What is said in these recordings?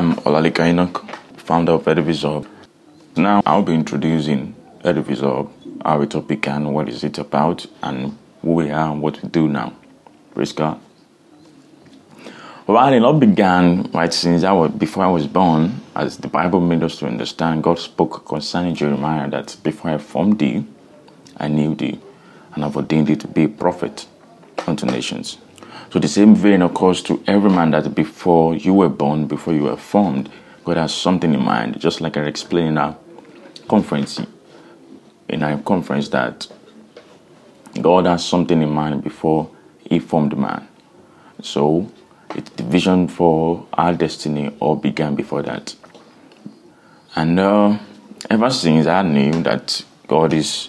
I'm Olalika Enoch, founder of Edivisorb. Now I'll be introducing Edivisorb, our topic and what is it about, and who we are and what we do now. Praise God. Well, it all began right since I was before I was born, as the Bible made us to understand. God spoke concerning Jeremiah that before I formed thee, I knew thee, and I've ordained thee to be a prophet unto nations. So the same vein occurs to every man that before you were born, before you were formed, God has something in mind. Just like I explained in our conference, in our conference that God has something in mind before He formed man. So the vision for our destiny all began before that. And uh, ever since I knew that God is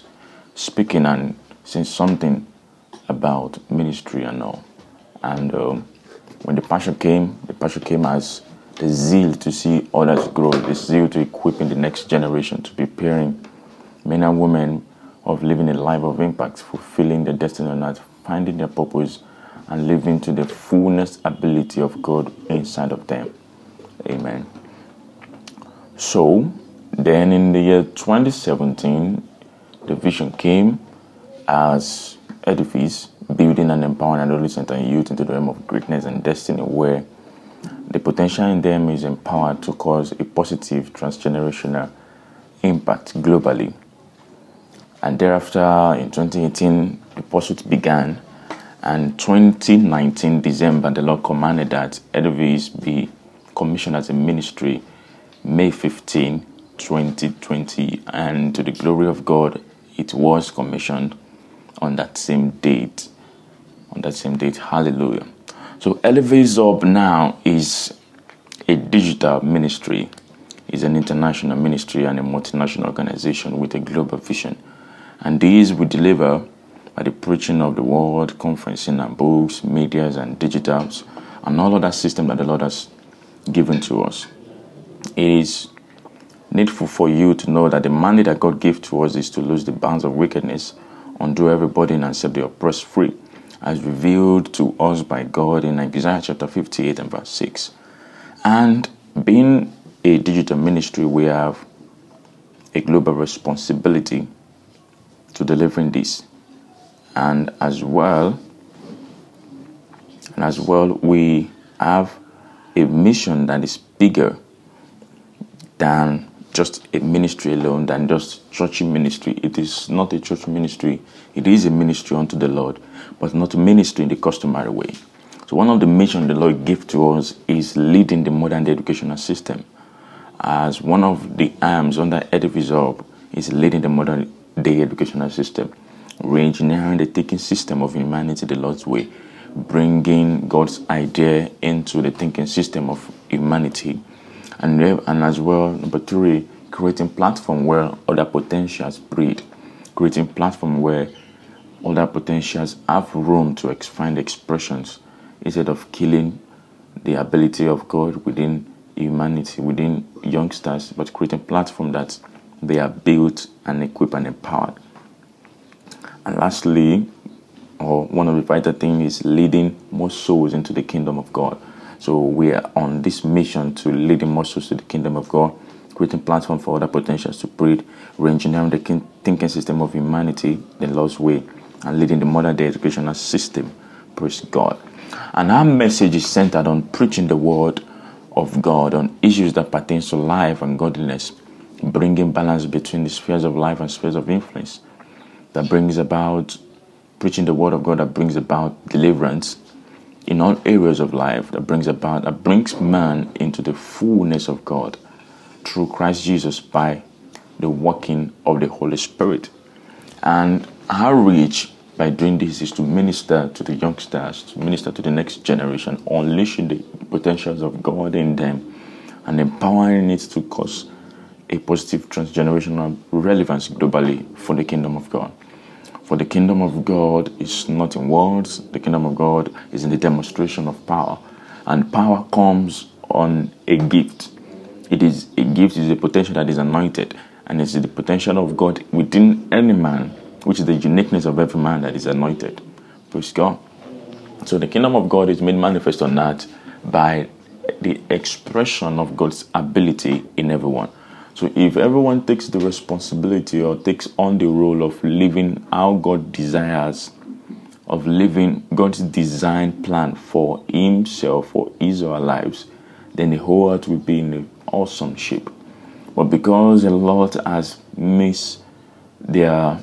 speaking and saying something about ministry and all. And um, when the passion came, the passion came as the zeal to see others grow, the zeal to equipping the next generation, to be preparing men and women of living a life of impact, fulfilling their destiny on earth, finding their purpose, and living to the fullness ability of God inside of them. Amen. So, then in the year 2017, the vision came as edifice building and empowering adolescents and youth into the realm of greatness and destiny where the potential in them is empowered to cause a positive transgenerational impact globally. And thereafter, in 2018, the pursuit began. And 2019, December, the Lord commanded that Edelweiss be commissioned as a ministry May 15, 2020. And to the glory of God, it was commissioned on that same date on that same date. Hallelujah. So Elevate Up now is a digital ministry, is an international ministry and a multinational organization with a global vision. And these we deliver by the preaching of the word, conferencing and books, medias and digitals, and all of that system that the Lord has given to us. It is needful for you to know that the mandate that God gave to us is to lose the bounds of wickedness, undo every burden, and set the oppressed free as revealed to us by God in Isaiah chapter 58 and verse 6. And being a digital ministry, we have a global responsibility to delivering this. And as well, and as well, we have a mission that is bigger than just a ministry alone, than just church ministry. It is not a church ministry, it is a ministry unto the Lord, but not ministry in the customary way. So, one of the missions the Lord gave to us is leading the modern day educational system. As one of the arms under Edivisorb is leading the modern day educational system, re-engineering the thinking system of humanity the Lord's way, bringing God's idea into the thinking system of humanity and, and as well, number three, creating platform where other potentials breed, creating platform where other potentials have room to find expressions instead of killing the ability of God within humanity, within youngsters, but creating platform that they are built and equipped and empowered. And lastly, or one of the vital things is leading more souls into the kingdom of God. So we are on this mission to lead the souls to the kingdom of God, creating platform for other potentials to breed, re-engineering the thinking system of humanity the Lord's way, and leading the modern day educational system. Praise God. And our message is centered on preaching the word of God on issues that pertain to life and godliness, bringing balance between the spheres of life and spheres of influence. That brings about preaching the word of God that brings about deliverance in all areas of life that brings about that brings man into the fullness of God through Christ Jesus by the working of the Holy Spirit. And our reach by doing this is to minister to the youngsters, to minister to the next generation, unleashing the potentials of God in them and empowering it to cause a positive transgenerational relevance globally for the kingdom of God. For the kingdom of God is not in words, the kingdom of God is in the demonstration of power. And power comes on a gift. It is a gift, is a potential that is anointed, and it's the potential of God within any man, which is the uniqueness of every man that is anointed. Praise God. So the kingdom of God is made manifest on that by the expression of God's ability in everyone. So if everyone takes the responsibility or takes on the role of living how God desires, of living God's design plan for Himself, for his or lives, then the whole earth will be in an awesome shape. But because a lot has missed their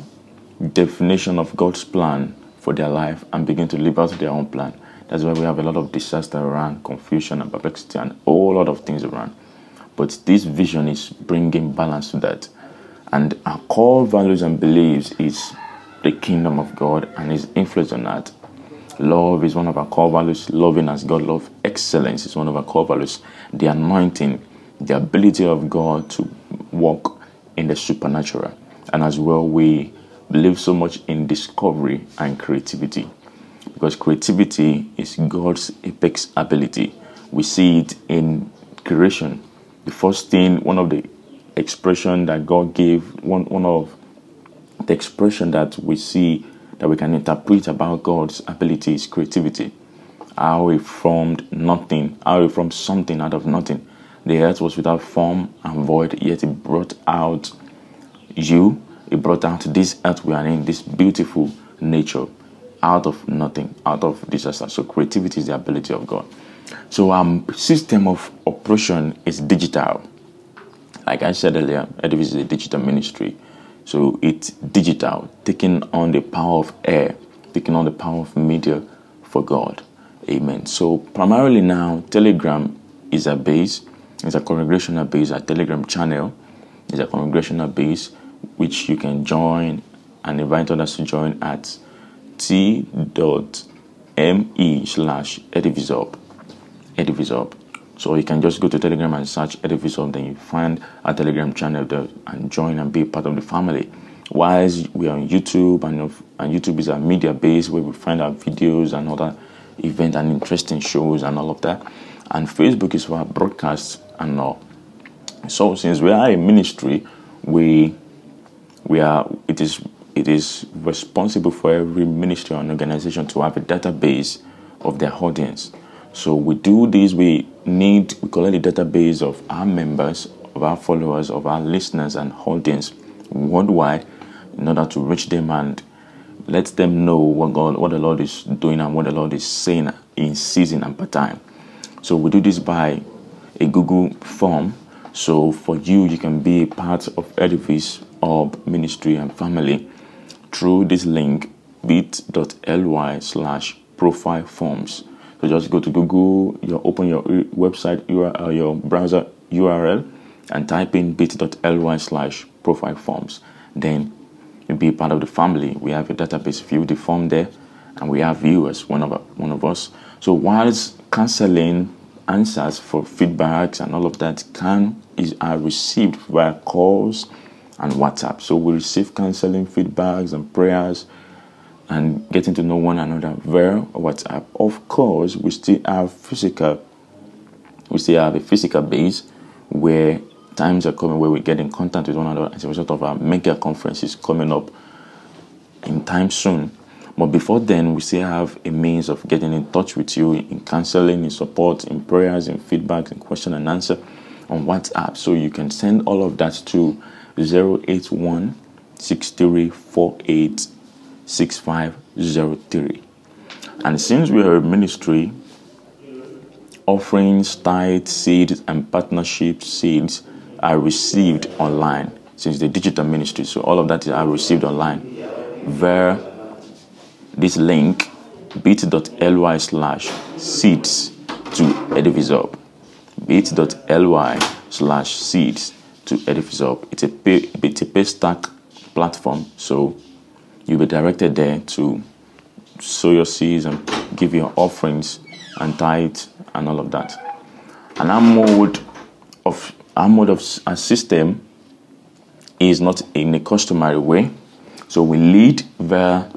definition of God's plan for their life and begin to live out their own plan, that's why we have a lot of disaster around, confusion and perplexity, and a whole lot of things around. But this vision is bringing balance to that. And our core values and beliefs is the kingdom of God and His influence on that. Love is one of our core values. Loving as God love. Excellence is one of our core values. The anointing, the ability of God to walk in the supernatural. And as well, we believe so much in discovery and creativity. Because creativity is God's apex ability. We see it in creation the first thing, one of the expression that God gave, one, one of the expression that we see that we can interpret about God's ability is creativity. How He formed nothing, how He formed something out of nothing. The earth was without form and void, yet He brought out you. He brought out this earth we are in, this beautiful nature, out of nothing, out of disaster. So creativity is the ability of God. So um system of operation is digital. Like I said earlier, Edifice is a digital ministry. So it's digital, taking on the power of air, taking on the power of media for God. Amen. So primarily now, Telegram is a base, it's a congregational base, a Telegram channel is a congregational base which you can join and invite others to join at t.me slash edifice Edifice So you can just go to Telegram and search Edifice then you find a Telegram channel there and join and be part of the family. Whilst we are on YouTube, and, and YouTube is a media base where we find our videos and other events and interesting shows and all of that. And Facebook is for our broadcasts and all. So since we are a ministry, we we are it is it is responsible for every ministry and organization to have a database of their audience. So we do this, we need, we collect a database of our members, of our followers, of our listeners and audience worldwide in order to reach them and let them know what God, what the Lord is doing and what the Lord is saying in season and per time. So we do this by a Google form. So for you, you can be a part of Edifice of Ministry and Family through this link bit.ly slash profile forms. So just go to Google, you open your website, uh, your browser URL, and type in bit.ly slash profile forms. Then you'll be part of the family. We have a database, view the form there, and we have viewers, one of one of us. So whilst counseling answers for feedbacks and all of that can is are received via calls and WhatsApp. So we receive counseling feedbacks and prayers and getting to know one another via WhatsApp. Of course, we still have physical, we still have a physical base where times are coming where we get in contact with one another as a result of our mega conferences coming up in time soon. But before then, we still have a means of getting in touch with you in counseling, in support, in prayers, in feedback, in question and answer on WhatsApp. So you can send all of that to 081 6348 6503. And since we are a ministry, offerings, tithes, seeds, and partnership seeds are received online since the digital ministry. So all of that are received online via this link bit.ly slash seeds to edifice up bit.ly slash seeds to edifice up it's a pay, it's a Paystack platform so you'll be directed there to sow your seeds and give your offerings and tithe and all of that. And our mode of our mode of a system is not in a customary way. So we lead via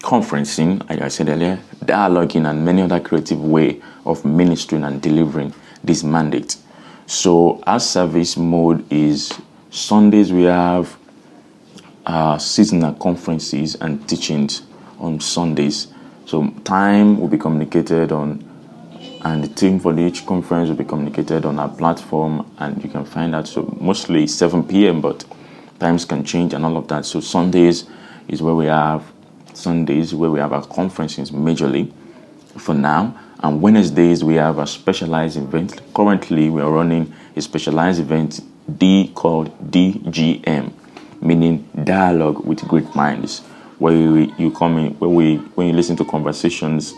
conferencing, like I said earlier, dialoguing, and many other creative way of ministering and delivering this mandate. So our service mode is Sundays we have uh, seasonal conferences and teachings on Sundays. So time will be communicated on and the theme for each conference will be communicated on our platform and you can find that so mostly 7 p.m but times can change and all of that. So sundays is where we have sundays where we have our conferences majorly for now. And wednesdays we have a specialized event. Currently we are running a specialized event d called dgm meaning dialogue with great minds where you, you come in where we when you listen to conversations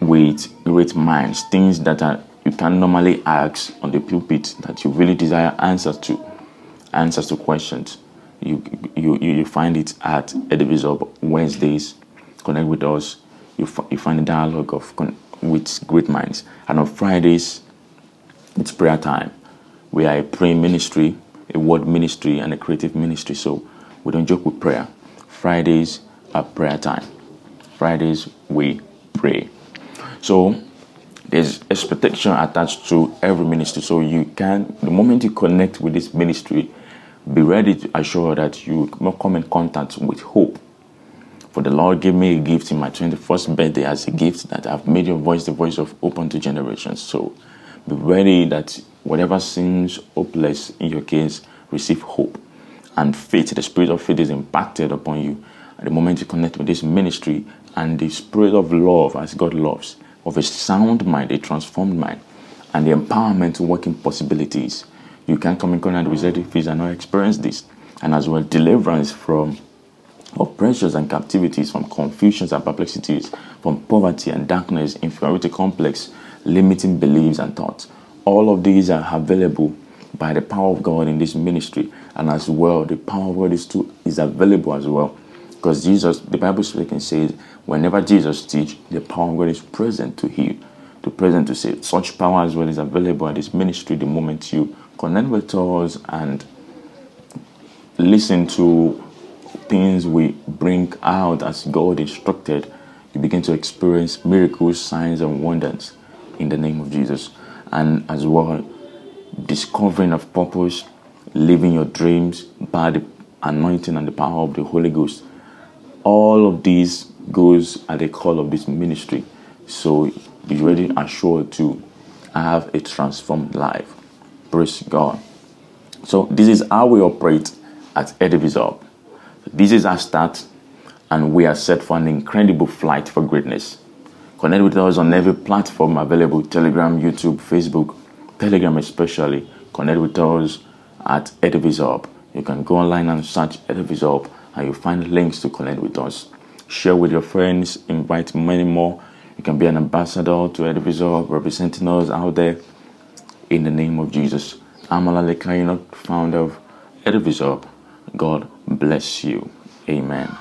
with great minds, things that are you can normally ask on the pulpit that you really desire answers to, answers to questions. You you you find it at Edivisor Wednesdays. Connect with us. You, you find a dialogue of with great minds. And on Fridays, it's prayer time. We are a praying ministry, a word ministry, and a creative ministry. So we don't joke with prayer. Fridays are prayer time. Fridays we pray. So there's expectation attached to every ministry. So you can, the moment you connect with this ministry, be ready to assure that you come in contact with hope. For the Lord gave me a gift in my 21st birthday as a gift that I've made your voice the voice of open to generations. So be ready that whatever seems hopeless in your case, receive hope and faith. The spirit of faith is impacted upon you at the moment you connect with this ministry and the spirit of love as God loves of a sound mind, a transformed mind, and the empowerment to work in possibilities. You can come in contact with ZFIs and not experience this. And as well, deliverance from oppressions and captivities, from confusions and perplexities, from poverty and darkness, inferiority complex, limiting beliefs and thoughts. All of these are available by the power of God in this ministry. And as well, the power of God is, too, is available as well. Because Jesus, the Bible speaking says, Whenever Jesus teach, the power of God is present to heal, to present to save. Such power as well is available at this ministry the moment you connect with us and listen to things we bring out as God instructed. You begin to experience miracles, signs, and wonders in the name of Jesus. And as well, discovering of purpose, living your dreams by the anointing and the power of the Holy Ghost. All of these goes at the call of this ministry. So be ready and sure to have a transformed life. Praise God. So this is how we operate at Edivisor. This is our start, and we are set for an incredible flight for greatness. Connect with us on every platform available Telegram, YouTube, Facebook, Telegram especially. Connect with us at Edivisor. You can go online and search Edivisor and you'll find links to connect with us share with your friends, invite many more. You can be an ambassador to Edivisor, representing us out there in the name of Jesus. I'm Alalekaino, founder of Edivisor. God bless you. Amen.